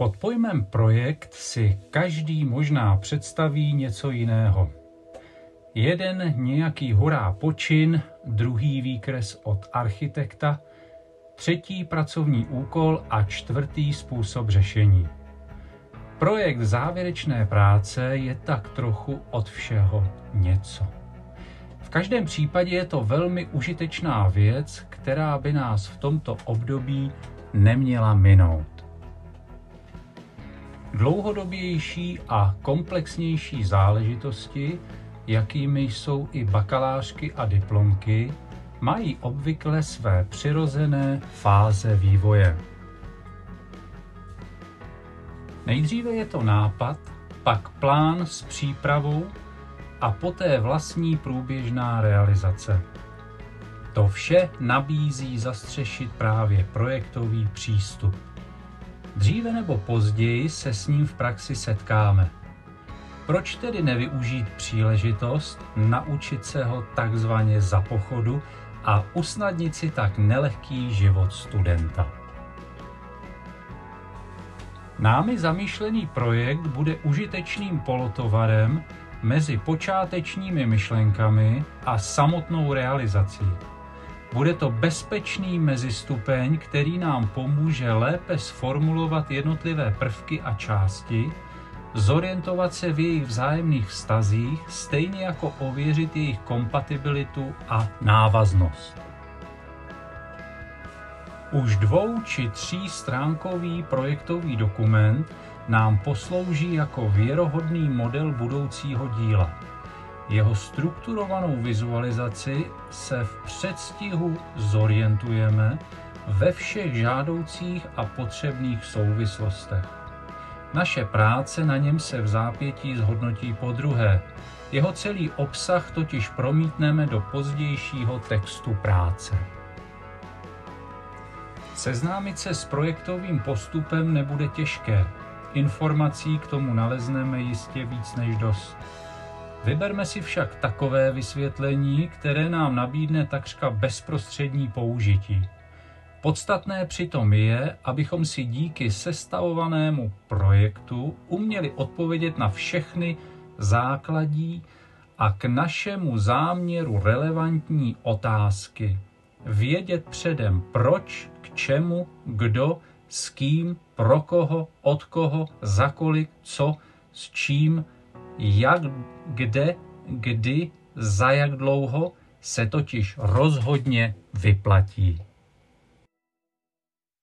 Pod pojmem projekt si každý možná představí něco jiného. Jeden nějaký hurá počin, druhý výkres od architekta, třetí pracovní úkol a čtvrtý způsob řešení. Projekt závěrečné práce je tak trochu od všeho něco. V každém případě je to velmi užitečná věc, která by nás v tomto období neměla minout. Dlouhodobější a komplexnější záležitosti, jakými jsou i bakalářky a diplomky, mají obvykle své přirozené fáze vývoje. Nejdříve je to nápad, pak plán s přípravou a poté vlastní průběžná realizace. To vše nabízí zastřešit právě projektový přístup. Dříve nebo později se s ním v praxi setkáme. Proč tedy nevyužít příležitost naučit se ho takzvaně za pochodu a usnadnit si tak nelehký život studenta? Námi zamýšlený projekt bude užitečným polotovarem mezi počátečními myšlenkami a samotnou realizací. Bude to bezpečný mezistupeň, který nám pomůže lépe sformulovat jednotlivé prvky a části, zorientovat se v jejich vzájemných vztazích, stejně jako ověřit jejich kompatibilitu a návaznost. Už dvou či tří stránkový projektový dokument nám poslouží jako věrohodný model budoucího díla. Jeho strukturovanou vizualizaci se v předstihu zorientujeme ve všech žádoucích a potřebných souvislostech. Naše práce na něm se v zápětí zhodnotí po druhé. Jeho celý obsah totiž promítneme do pozdějšího textu práce. Seznámit se s projektovým postupem nebude těžké. Informací k tomu nalezneme jistě víc než dost. Vyberme si však takové vysvětlení, které nám nabídne takřka bezprostřední použití. Podstatné přitom je, abychom si díky sestavovanému projektu uměli odpovědět na všechny základní a k našemu záměru relevantní otázky. Vědět předem proč, k čemu, kdo, s kým, pro koho, od koho, za kolik, co, s čím, jak, kde, kdy, za jak dlouho se totiž rozhodně vyplatí.